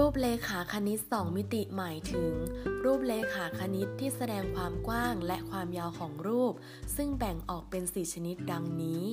รูปเลขาคณิต 2 มิติหมายถึง รูปเลขาคณิตที่แสดงความกว้างและความยาวของรูป ซึ่งแบ่งออกเป็น 4 ชนิดดังนี้